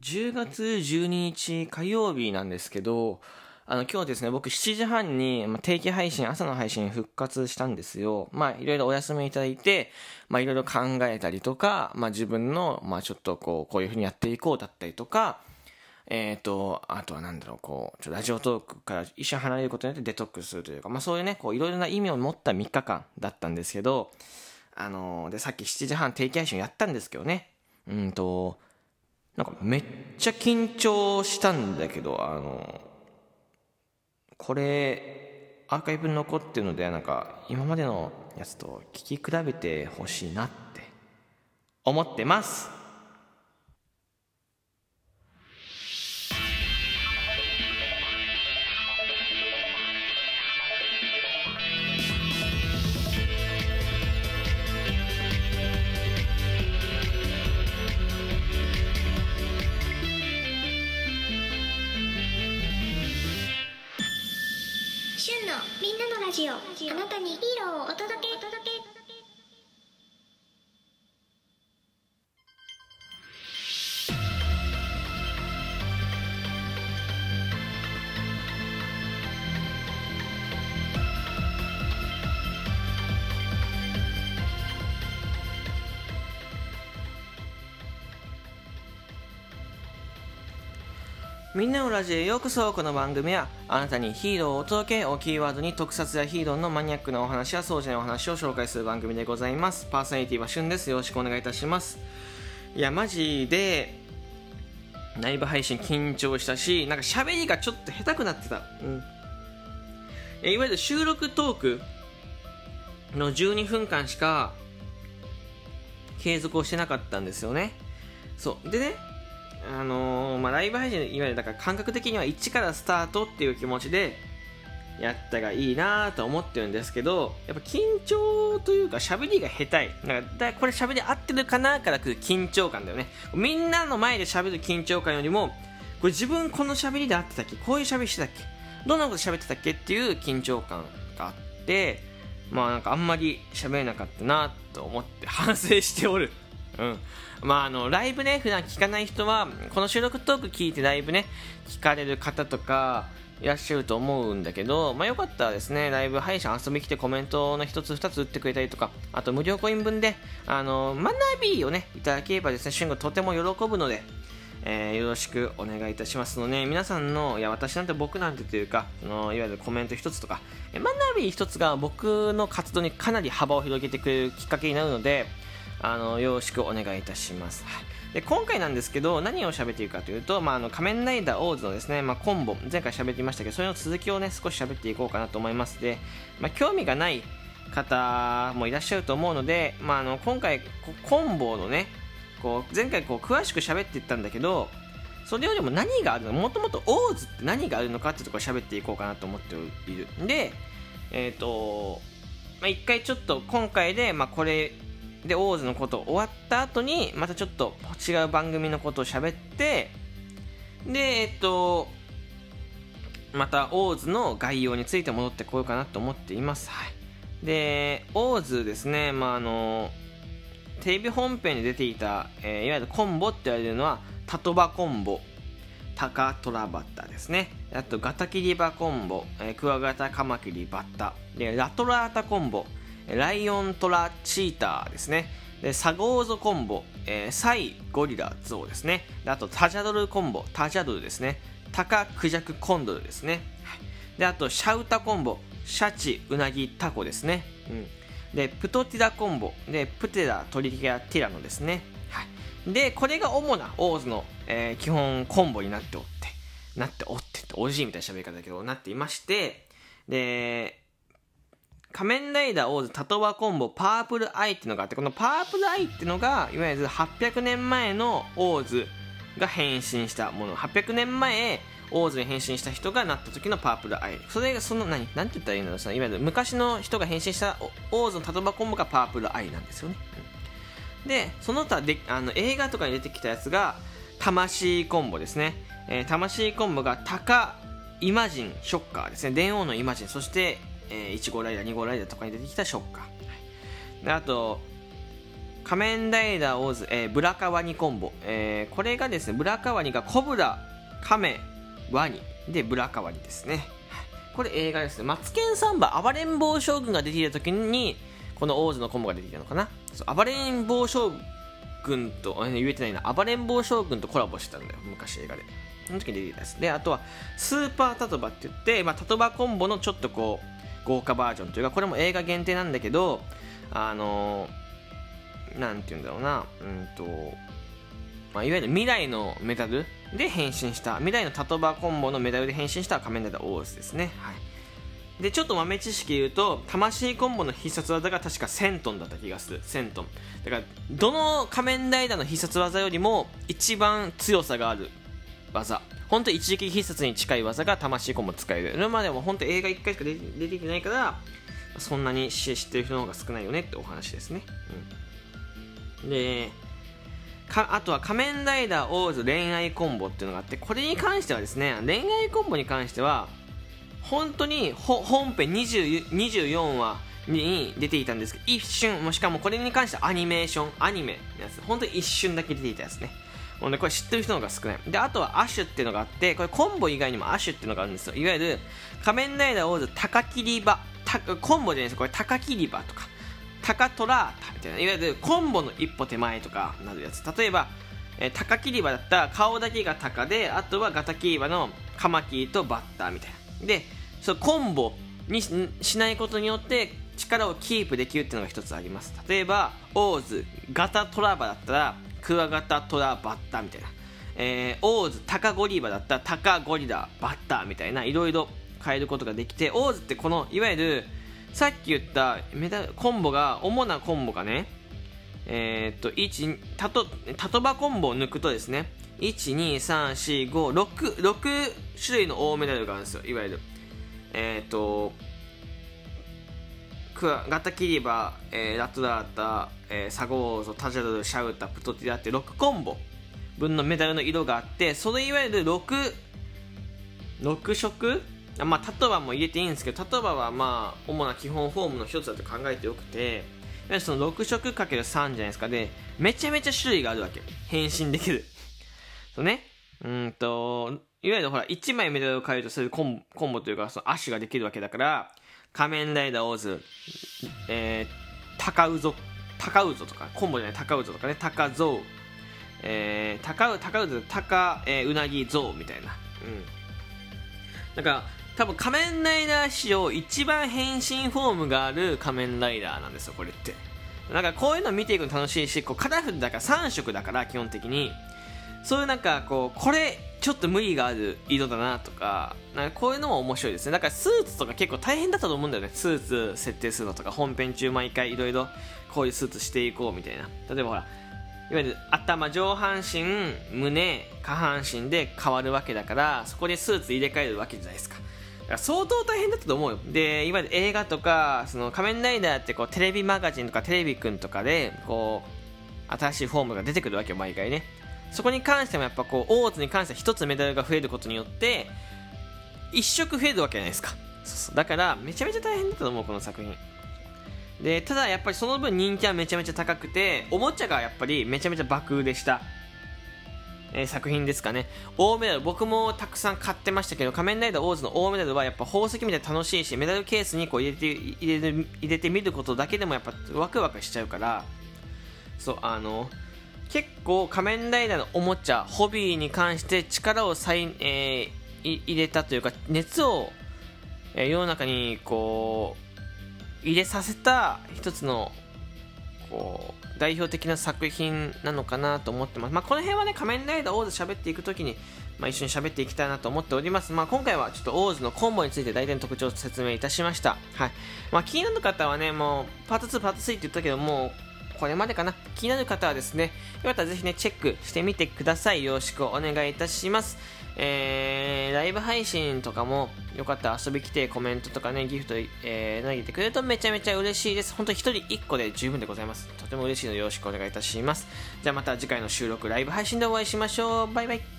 10月12日火曜日なんですけど、あの、今日ですね、僕7時半に、定期配信、朝の配信復活したんですよ。まあ、いろいろお休みいただいて、まあ、いろいろ考えたりとか、まあ、自分の、まあ、ちょっとこう、こういうふうにやっていこうだったりとか、えっ、ー、と、あとはなんだろう、こう、ちょラジオトークから一瞬離れることによってデトックスするというか、まあ、そういうね、こう、いろいろな意味を持った3日間だったんですけど、あのー、で、さっき7時半定期配信やったんですけどね、うんと、なんかめっちゃ緊張したんだけど、あの、これ、アーカイブに残ってるので、なんか今までのやつと聞き比べてほしいなって思ってます。ジオ。あなたにヒーローをお届けみんなのラジオへようこそ。この番組はあなたにヒーローをお届けをキーワードに特撮やヒーローのマニアックなお話やそうじゃないお話を紹介する番組でございます。パーソナリティはしゅんです。よろしくお願いいたします。いやマジでライブ配信緊張したしなんか喋りがちょっと下手くなってた。うん。いわゆる収録トークの12分間しか継続をしてなかったんですよね。そう。でねあのー、まあ、ライブ配信、いわゆるだから感覚的には1からスタートっていう気持ちでやったがいいなと思ってるんですけど、やっぱ緊張というか喋りが下手い。なんかだこれ喋り合ってるかなから来る緊張感だよね。みんなの前で喋る緊張感よりも、これ自分この喋りで合ってたっけ？こういう喋りしてたっけ？どんなこと喋ってたっけっていう緊張感があって、まあなんかあんまり喋れなかったなと思って反省しておる。うん。まあ、あの、ライブね、普段聞かない人は、この収録トーク聞いてライブね、聞かれる方とか、いらっしゃると思うんだけど、まあ、よかったらですね、ライブ配信遊び来てコメントの一つ二つ打ってくれたりとか、あと無料コイン分で、あの、マナビーをね、いただければですね、俊吾とても喜ぶので、えー、よろしくお願いいたしますので、皆さんの、いや、私なんて僕なんてというか、そのいわゆるコメント一つとか、マナビー一つが僕の活動にかなり幅を広げてくれるきっかけになるので、あのよろしくお願いいたします。はい。で今回なんですけど何を喋っているかというと、まあ、あの仮面ライダーオーズのですね、まあ、コンボ前回喋っていましたけどそれの続きをね少し喋っていこうかなと思います。で、まあ、興味がない方もいらっしゃると思うので、まあ、あの今回コンボのねこう前回こう詳しく喋っていったんだけどそれよりも何があるのもともとオーズって何があるのかっていうところを喋っていこうかなと思っている。でえっ、ー、とまあ、一回ちょっと今回で、まあ、これでオーズのこと終わった後にまたちょっと違う番組のことを喋ってでえっとまたオーズの概要について戻ってこようかなと思っています、はい、でオーズですねまああのテレビ本編に出ていた、えー、いわゆるコンボって言われるのはタトバコンボ。タカトラバッタですね。あとガタキリバコンボ、えー、クワガタカマキリバッタ。でラトラータコンボ。ライオントラチーターですね。で、サゴーゾコンボ、えー、サイゴリラゾウですね。あと、タジャドルコンボ、タジャドルですね。タカクジャクコンドルですね。で、あと、シャウタコンボ、シャチウナギタコですね。うん。で、プトティラコンボ、で、プテラトリケラティラノですね。はい。で、これが主なオーズの、えー、基本コンボになっておって、なっておってって、おじいみたいな喋り方だけど、なっていまして、で、仮面ライダーオーズタトバコンボパープルアイっていうのがあってこのパープルアイっていうのがいわゆる800年前のオーズが変身したもの。800年前オーズに変身した人がなった時のパープルアイ。それがその何？何て言ったらいいの？かいわゆる昔の人が変身したオーズのタトバコンボがパープルアイなんですよね、でその他であの映画とかに出てきたやつが魂コンボですね、えー、魂コンボがタカイマジンショッカーですね。電王のイマジン。そしてえー、1号ライダー2号ライダーとかに出てきたショッカー、はい、であと仮面ライダーオーズ、えー、ブラカワニコンボ、えー、これがですねブラカワニがコブラカメワニ。でブラカワニですね。これ映画ですね。マツケンサンバ暴れん坊将軍が出ていた時にこのオーズのコンボが出てきたのかな。そう暴れん坊将軍と言えてないな。暴れん坊将軍とコラボしてたんだよ。昔映画で。その時に出てきたやつ。であとはスーパータトバって言って、まあ、タトバコンボのちょっとこう豪華バージョンというかこれも映画限定なんだけどあのーなんて言うんだろうな、うんと、まあ、いわゆる未来のメダルで変身した、未来のタトバコンボのメダルで変身した仮面ライダーオースですね。はい。で、ちょっと豆知識言うと、魂コンボの必殺技が確か1000トンだった気がする。1000トン。だから、どの仮面ライダーの必殺技よりも一番強さがある技。本当一撃必殺に近い技が魂コンボ使える。今までも本当映画1回しか出てきてないから、そんなに知ってる人の方が少ないよねってお話ですね。うん。でかあとは仮面ライダーオーズ恋愛コンボっていうのがあってこれに関してはですね恋愛コンボに関しては本当に本編24話に出ていたんですけど一瞬もしかもこれに関してはアニメーションアニメのやつ本当に一瞬だけ出ていたやつねもうねこれ知ってる人の方が少ない。であとはアシュっていうのがあってこれコンボ以外にもアシュっていうのがあるんですよ。いわゆる仮面ライダーオーズ高切り場。コンボじゃないですこれ高切り場とか。タカトラータみたいな。いわゆるコンボの一歩手前とかなるやつ。例えば、えー、タカキリバだったら顔だけがタカであとはガタキリバのカマキリとバッターみたいな。でそのコンボにしないことによって力をキープできるっていうのが一つあります。例えばオーズガタトラバだったらクワガタトラバッタみたいな、えー、オーズタカゴリバだったタカゴリラバッタみたいないろいろ変えることができてオーズってこのいわゆるさっき言ったメダコンボが主なコンボがねえー、っと1たとたとばコンボを抜くとですね1234566種類の大メダルがあるんですよいわゆる。えー、っとガタキリバ、えー、ラトラータ、えー、サゴーゾタジャルシャウタプトティラって6コンボ分のメダルの色があってそのいわゆる6 6色まあ、タトバも入れていいんですけど、タトバはまあ、主な基本フォームの一つだと考えてよくて、その6色 ×3 じゃないですかで、めちゃめちゃ種類があるわけ。変身できる。そうね。うんと、いわゆるほら、1枚メダルを変えるとするコンコンボというか、その足ができるわけだから、仮面ライダーオーズ、えー、高ウゾ、高ウゾとか、コンボじゃない、高ウゾとかね、高ゾウ、えー、高ウ、高ウゾ、高、えー、うなぎゾウみたいな。うん。なんか、多分仮面ライダー史上一番変身フォームがある仮面ライダーなんですよこれってなんかこういうの見ていくの楽しいしこうカラフルだから3色だから基本的にそういうなんかこうこれちょっと無理がある色だなとかなんかこういうのも面白いですね。だからスーツとか結構大変だったと思うんだよね。スーツ設定するのとか本編中毎回いろいろこういうスーツしていこうみたいな。例えばほらいわゆる頭上半身胸下半身で変わるわけだからそこでスーツ入れ替えるわけじゃないですか。相当大変だったと思うよ。でいわゆる映画とかその仮面ライダーってこうテレビマガジンとかテレビくんとかでこう新しいフォームが出てくるわけよ毎回ね。そこに関してもやっぱこう大津に関しては1つメダルが増えることによって1色増えるわけじゃないですか。だからめちゃめちゃ大変だったと思うこの作品。でただやっぱりその分人気はめちゃめちゃ高くておもちゃがやっぱりめちゃめちゃ爆売れしたえー、作品ですかね。大メダル、僕もたくさん買ってましたけど、仮面ライダーオーズの大メダルはやっぱ宝石みたい楽しいし、メダルケースにこう入れて、入れて、入れてみることだけでもやっぱワクワクしちゃうから、そう、あの、結構仮面ライダーのおもちゃ、ホビーに関して力を再、えー、入れたというか、熱を、えー、世の中にこう、入れさせた一つの、こう、代表的な作品なのかなと思ってます。まあ、この辺はね、仮面ライダーオーズ喋っていくときに、まあ、一緒に喋っていきたいなと思っております。まあ、今回はちょっとオーズのコンボについて大体の特徴を説明いたしました。はい。まあ、気になる方はね、もう、パート2、パート3って言ったけど、もう、これまでかな？気になる方はですね、よかったらぜひね、チェックしてみてください。よろしくお願いいたします。えー、ライブ配信とかもよかったら遊び来てコメントとかね、ギフト、えー、投げてくれるとめちゃめちゃ嬉しいです。本当に1人1個で十分でございます。とても嬉しいのでよろしくお願いいたします。じゃあまた次回の収録、ライブ配信でお会いしましょう。バイバイ。